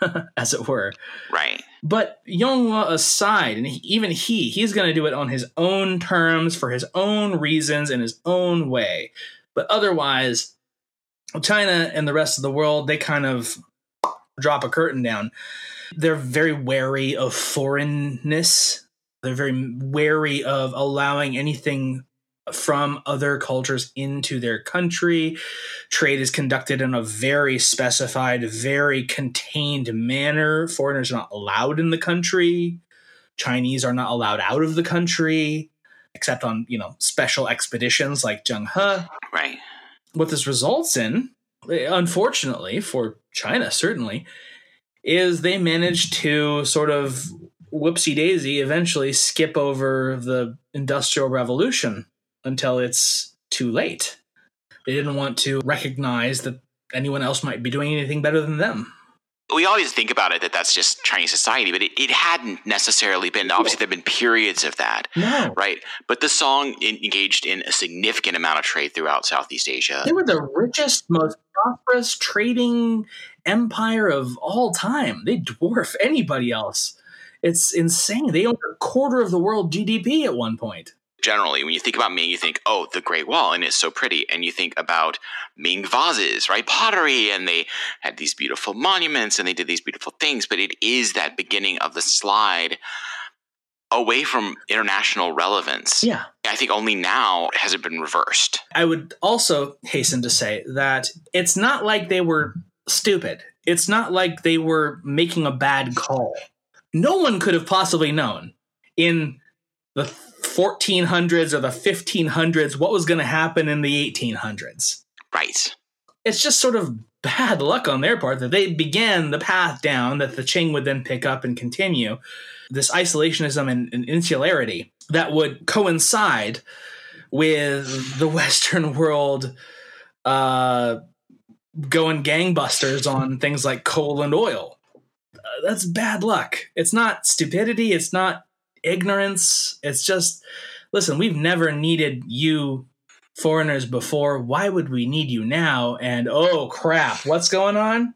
[laughs] as it were.
Right.
But Yongle aside, and even he, he's going to do it on his own terms, for his own reasons, in his own way. But otherwise, China and the rest of the world, they kind of drop a curtain down. They're very wary of foreignness. They're very wary of allowing anything from other cultures into their country. Trade is conducted in a very specified, very contained manner. Foreigners are not allowed in the country. Chinese are not allowed out of the country, except on, you know, special expeditions like Zheng He.
Right.
What this results in, unfortunately for China, certainly, is they manage to sort of whoopsie daisy eventually skip over the Industrial Revolution until it's too late. They didn't want to recognize that anyone else might be doing anything better than them.
We always think about it that that's just Chinese society, but it, it hadn't necessarily been. Obviously, there have been periods of that,
No.
right? But the Song engaged in a significant amount of trade throughout Southeast Asia.
They were the richest, most prosperous trading empire of all time. They dwarf anybody else. It's insane. They owned a quarter of the world GDP at one point.
Generally when you think about Ming, you think, oh, the Great Wall, and it's so pretty. And you think about Ming vases, right? Pottery, and they had these beautiful monuments and they did these beautiful things. But it is that beginning of the slide away from international relevance.
Yeah.
I think only now has it been reversed.
I would also hasten to say that it's not like they were stupid. It's not like they were making a bad call. No one could have possibly known in the 1400s or the 1500s what was going to happen in the 1800s.
Right.
It's just sort of bad [laughs] luck on their part that they began the path down that the Qing would then pick up and continue. This isolationism and, and insularity that would coincide with the [laughs] Western world uh, going gangbusters on things like coal and oil. Uh, that's bad luck. It's not stupidity. It's not ignorance. It's just, listen, we've never needed you foreigners before. Why would we need you now? And oh crap, what's going on?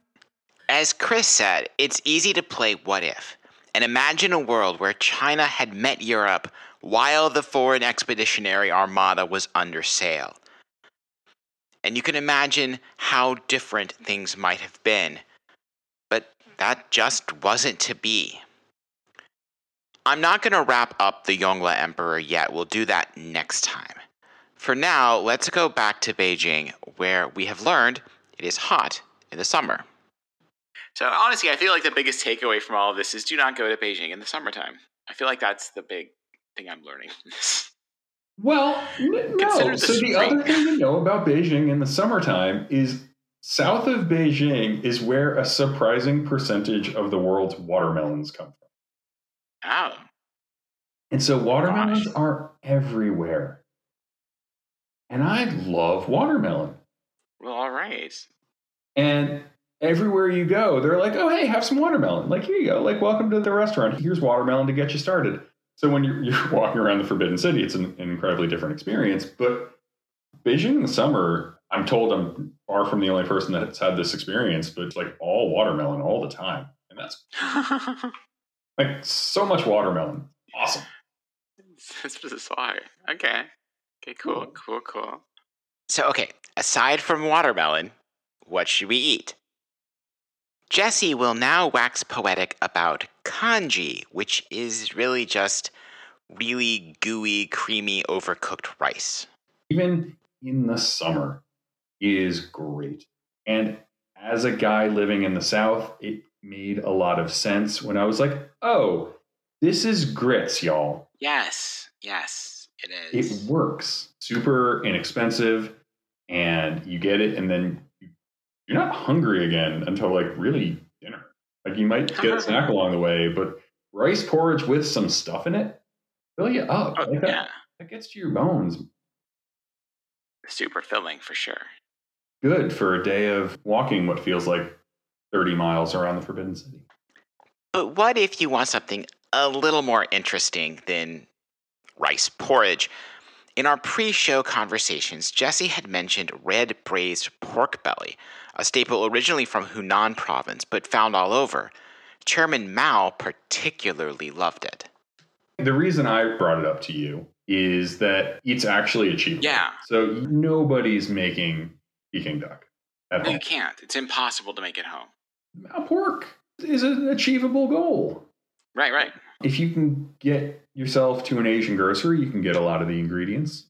As Chris said, it's easy to play what if and imagine a world where China had met Europe while the foreign expeditionary armada was under sail. And you can imagine how different things might have been. But that just wasn't to be. I'm not going to wrap up the Yongle Emperor yet. We'll do that next time. For now, let's go back to Beijing, where we have learned it is hot in the summer. So honestly, I feel like the biggest takeaway from all of this is do not go to Beijing in the summertime. I feel like that's the big thing I'm learning. [laughs]
Well, n- no.
the
So the other thing to know about Beijing in the summertime is south of Beijing is where a surprising percentage of the world's watermelons come from.
Oh,
And so watermelons
Gosh.
are everywhere. And I love watermelon.
well, all right.
And everywhere you go, they're like, oh, hey, have some watermelon. Like, here you go. Like, welcome to the restaurant. Here's watermelon to get you started. So when you're, [laughs] you're walking around the Forbidden City, it's an, an incredibly different experience. But Beijing in the summer, I'm told I'm far from the only person that's had this experience, but it's like all watermelon all the time. And that's [laughs] like so much watermelon. Awesome.
That's bizarre. Okay. Okay, cool, cool, cool. So, okay, aside from watermelon, what should we eat? Jesse will now wax poetic about congee, which is really just really gooey, creamy, overcooked rice.
even in the summer is great. And as a guy living in the South, it made a lot of sense when I was like, oh, this is grits, y'all.
Yes, yes, it is.
It works. Super inexpensive, and you get it, and then you- you're not hungry again until like really dinner. Like you might get a [laughs] snack along the way, but rice porridge with some stuff in it, fill you up.
Oh,
Like that,
yeah,
that gets to your bones.
super filling for sure.
good for a day of walking what feels like 30 miles around the Forbidden City.
But what if you want something a little more interesting than rice porridge? In our pre show conversations, Jesse had mentioned red braised pork belly, a staple originally from Hunan province but found all over. Chairman Mao particularly loved it.
The reason I brought it up to you is that it's actually achievable.
Yeah.
So nobody's making Peking duck at home.
you can't. It's impossible to make it home.
Now, pork is an achievable goal.
Right, right.
If you can get yourself to an Asian grocery, you can get a lot of the ingredients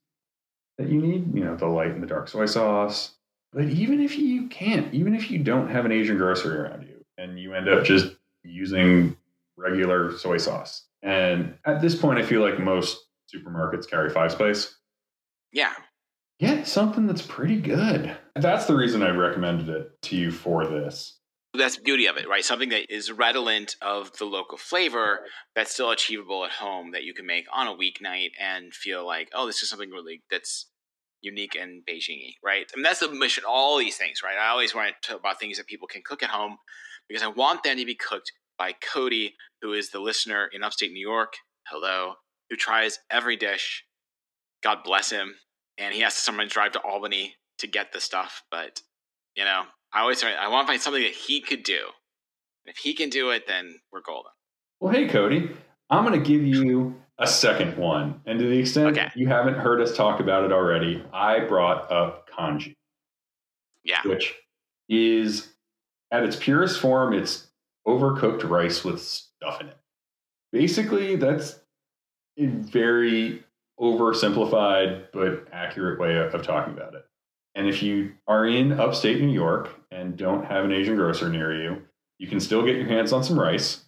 that you need, you know, the light and the dark soy sauce. But even if you can't, even if you don't have an Asian grocery around you and you end up just using regular soy sauce. And at this point, I feel like most supermarkets carry five spice.
Yeah.
Get something that's pretty good. That's the reason I recommended it to you for this.
That's the beauty of it, right? Something that is redolent of the local flavor that's still achievable at home that you can make on a weeknight and feel like, oh, this is something really that's unique and Beijing right? I mean, that's the mission, all these things, right? I always want to talk about things that people can cook at home because I want them to be cooked by Cody, who is the listener in upstate New York. Hello. Who tries every dish. God bless him. And he has to sometimes drive to Albany to get the stuff. But, you know, I always I want to find something that he could do. If he can do it, then we're golden.
Well, hey, Cody, I'm going to give you a second one. And to the extent
Okay.
you haven't heard us talk about it already, I brought up congee,
Yeah.
which is at its purest form, it's overcooked rice with stuff in it. Basically, that's a very oversimplified but accurate way of talking about it. And if you are in upstate New York and don't have an Asian grocer near you, you can still get your hands on some rice,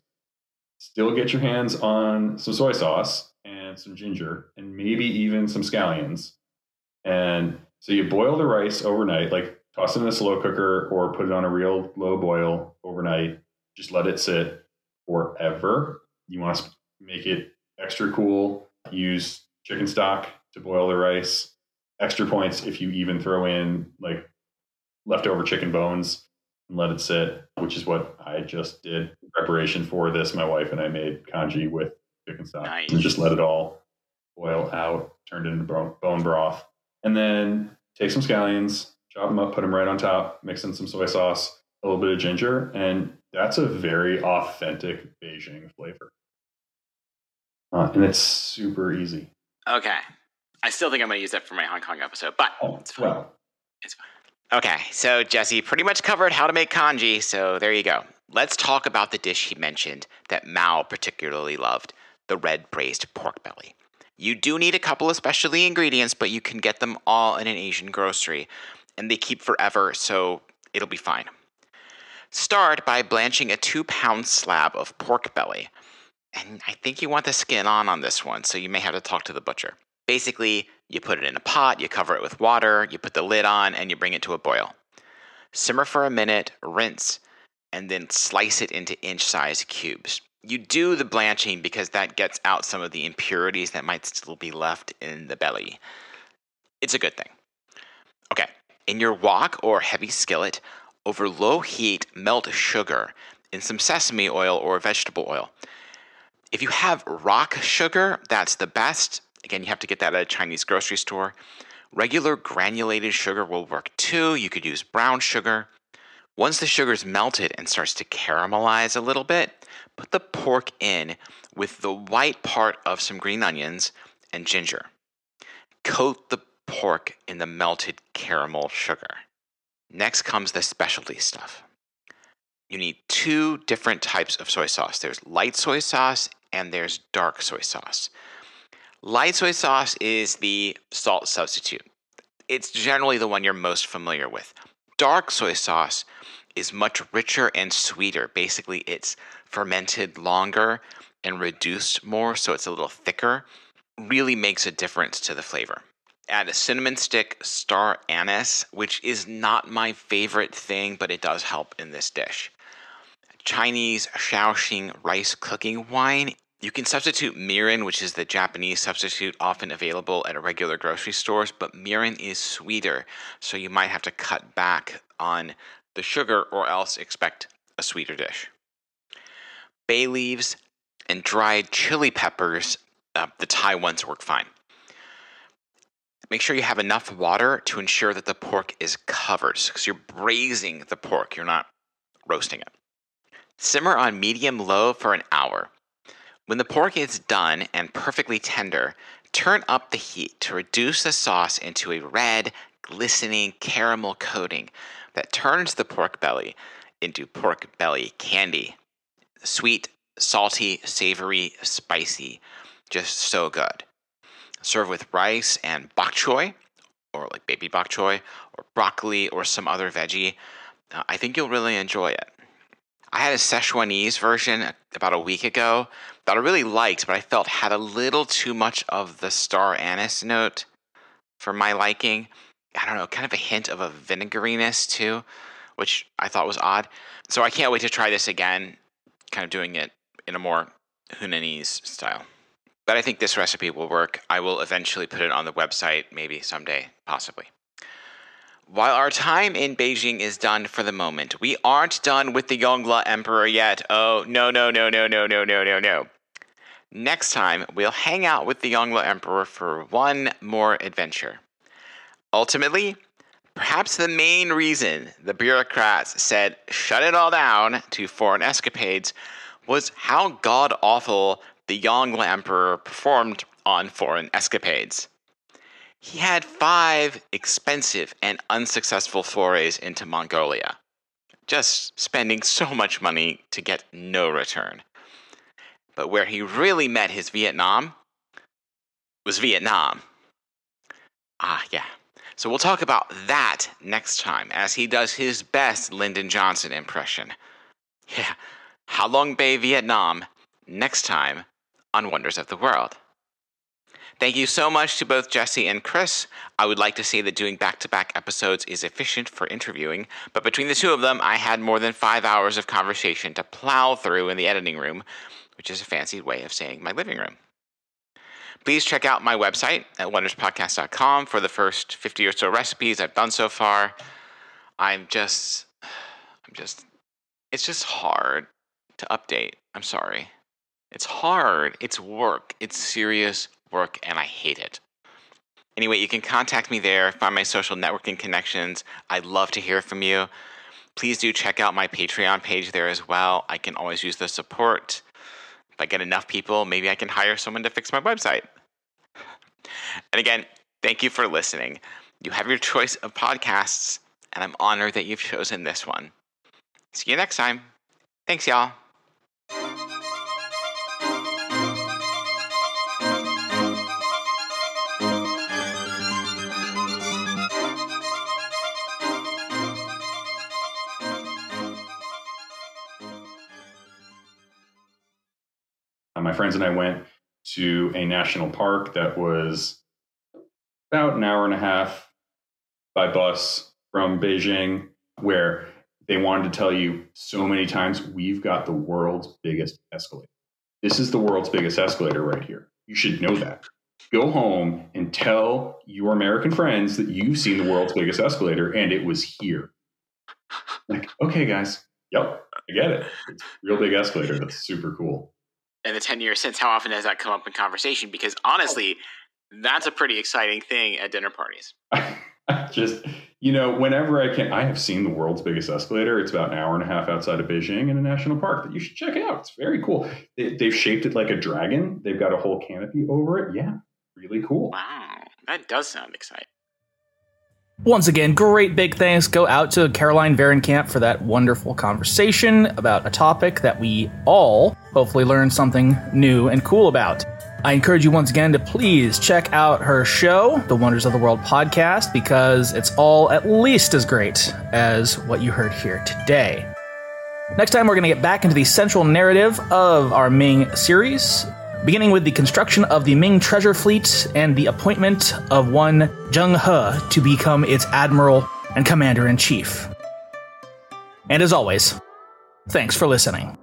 still get your hands on some soy sauce and some ginger, and maybe even some scallions. And so you boil the rice overnight, like toss it in a slow cooker or put it on a real low boil overnight. Just let it sit forever. You want to make it extra cool. Use chicken stock to boil the rice. Extra points if you even throw in like leftover chicken bones and let it sit, which is what I just did in preparation for this. My wife and I made congee with chicken stock
Nice.
and just let it all boil out, turned it into bone, bone broth. And then take some scallions, chop them up, put them right on top, mix in some soy sauce, a little bit of ginger, and that's a very authentic Beijing flavor. Uh, and it's super easy.
Okay. I still think I'm going to use that for my Hong Kong episode, but
Oh,
it's fine.
well,
It's fine. Okay, so Jesse pretty much covered how to make congee, so there you go. Let's talk about the dish he mentioned that Mao particularly loved the red braised pork belly. You do need a couple of specialty ingredients, but you can get them all in an Asian grocery, and they keep forever, so it'll be fine. Start by blanching a two pound slab of pork belly. And I think you want the skin on on this one, so you may have to talk to the butcher. Basically, you put it in a pot, you cover it with water, you put the lid on, and you bring it to a boil. Simmer for a minute, rinse, and then slice it into inch sized cubes. You do the blanching because that gets out some of the impurities that might still be left in the belly. It's a good thing. Okay, in your wok or heavy skillet, over low heat, melt sugar in some sesame oil or vegetable oil. If you have rock sugar, that's the best. Again, you have to get that at a Chinese grocery store. Regular granulated sugar will work too. You could use brown sugar. Once the sugar's melted and starts to caramelize a little bit, put the pork in with the white part of some green onions and ginger. Coat the pork in the melted caramel sugar. Next comes the specialty stuff. You need two different types of soy sauce there's light soy sauce and there's dark soy sauce. Light soy sauce is the salt substitute. It's generally the one you're most familiar with. Dark soy sauce is much richer and sweeter. Basically, it's fermented longer and reduced more, so it's a little thicker. Really makes a difference to the flavor. Add a cinnamon stick, star anise, which is not my favorite thing, but it does help in this dish. Chinese Shaoxing rice cooking wine. You can substitute mirin, which is the Japanese substitute often available at regular grocery stores, but mirin is sweeter, so you might have to cut back on the sugar or else expect a sweeter dish. Bay leaves and dried chili peppers, uh, the Thai ones work fine. Make sure you have enough water to ensure that the pork is covered because you're braising the pork, you're not roasting it. Simmer on medium low for an hour. When the pork is done and perfectly tender, turn up the heat to reduce the sauce into a red, glistening caramel coating that turns the pork belly into pork belly candy. Sweet, salty, savory, spicy, just so good. Serve with rice and bok choy, or like baby bok choy, or broccoli, or some other veggie. Uh, I think you'll really enjoy it. I had a Szechuanese version about a week ago that I really liked, but I felt had a little too much of the star anise note for my liking. I don't know, kind of a hint of a vinegariness too, which I thought was odd. So I can't wait to try this again, kind of doing it in a more Hunanese style. But I think this recipe will work. I will eventually put it on the website, maybe someday, possibly. While our time in Beijing is done for the moment, we aren't done with the Yongle Emperor yet. Oh, no, no, no, no, no, no, no, no, no. Next time, we'll hang out with the Yongle Emperor for one more adventure. Ultimately, perhaps the main reason the bureaucrats said shut it all down to foreign escapades was how god awful the Yongle Emperor performed on foreign escapades. He had five expensive and unsuccessful forays into Mongolia, just spending so much money to get no return. But where he really met his Vietnam was Vietnam. Ah, yeah. So we'll talk about that next time as he does his best Lyndon Johnson impression. Yeah, Halong Bay, Vietnam, next time on Wonders of the World. Thank you so much to both Jesse and Chris. I would like to say that doing back to back episodes is efficient for interviewing, but between the two of them, I had more than five hours of conversation to plow through in the editing room, which is a fancy way of saying my living room. Please check out my website at wonderspodcast.com for the first 50 or so recipes I've done so far. I'm just, I'm just, it's just hard to update. I'm sorry. It's hard. It's work. It's serious work, and I hate it. Anyway, you can contact me there, find my social networking connections. I'd love to hear from you. Please do check out my Patreon page there as well. I can always use the support. If I get enough people, maybe I can hire someone to fix my website. And again, thank you for listening. You have your choice of podcasts, and I'm honored that you've chosen this one. See you next time. Thanks, y'all.
Friends and I went to a national park that was about an hour and a half by bus from Beijing, where they wanted to tell you so many times we've got the world's biggest escalator. This is the world's biggest escalator right here. You should know that. Go home and tell your American friends that you've seen the world's biggest escalator and it was here. Like, okay, guys, yep, I get it. It's a real big escalator. That's super cool
in the 10 years since, how often has that come up in conversation? Because honestly, that's a pretty exciting thing at dinner parties. [laughs]
just, you know, whenever I can, I have seen the world's biggest escalator. It's about an hour and a half outside of Beijing in a national park that you should check out. It's very cool. They, have shaped it like a dragon, they've got a whole canopy over it. Yeah, really cool.
Wow, that does sound exciting.
Once again, great big thanks go out to Caroline Vahrenkamp for that wonderful conversation about a topic that we all hopefully learned something new and cool about. I encourage you once again to please check out her show, the Wonders of the World podcast, because it's all at least as great as what you heard here today. Next time, we're going to get back into the central narrative of our Ming series beginning with the construction of the Ming treasure fleet and the appointment of one Zheng He to become its admiral and commander in chief. And as always, thanks for listening.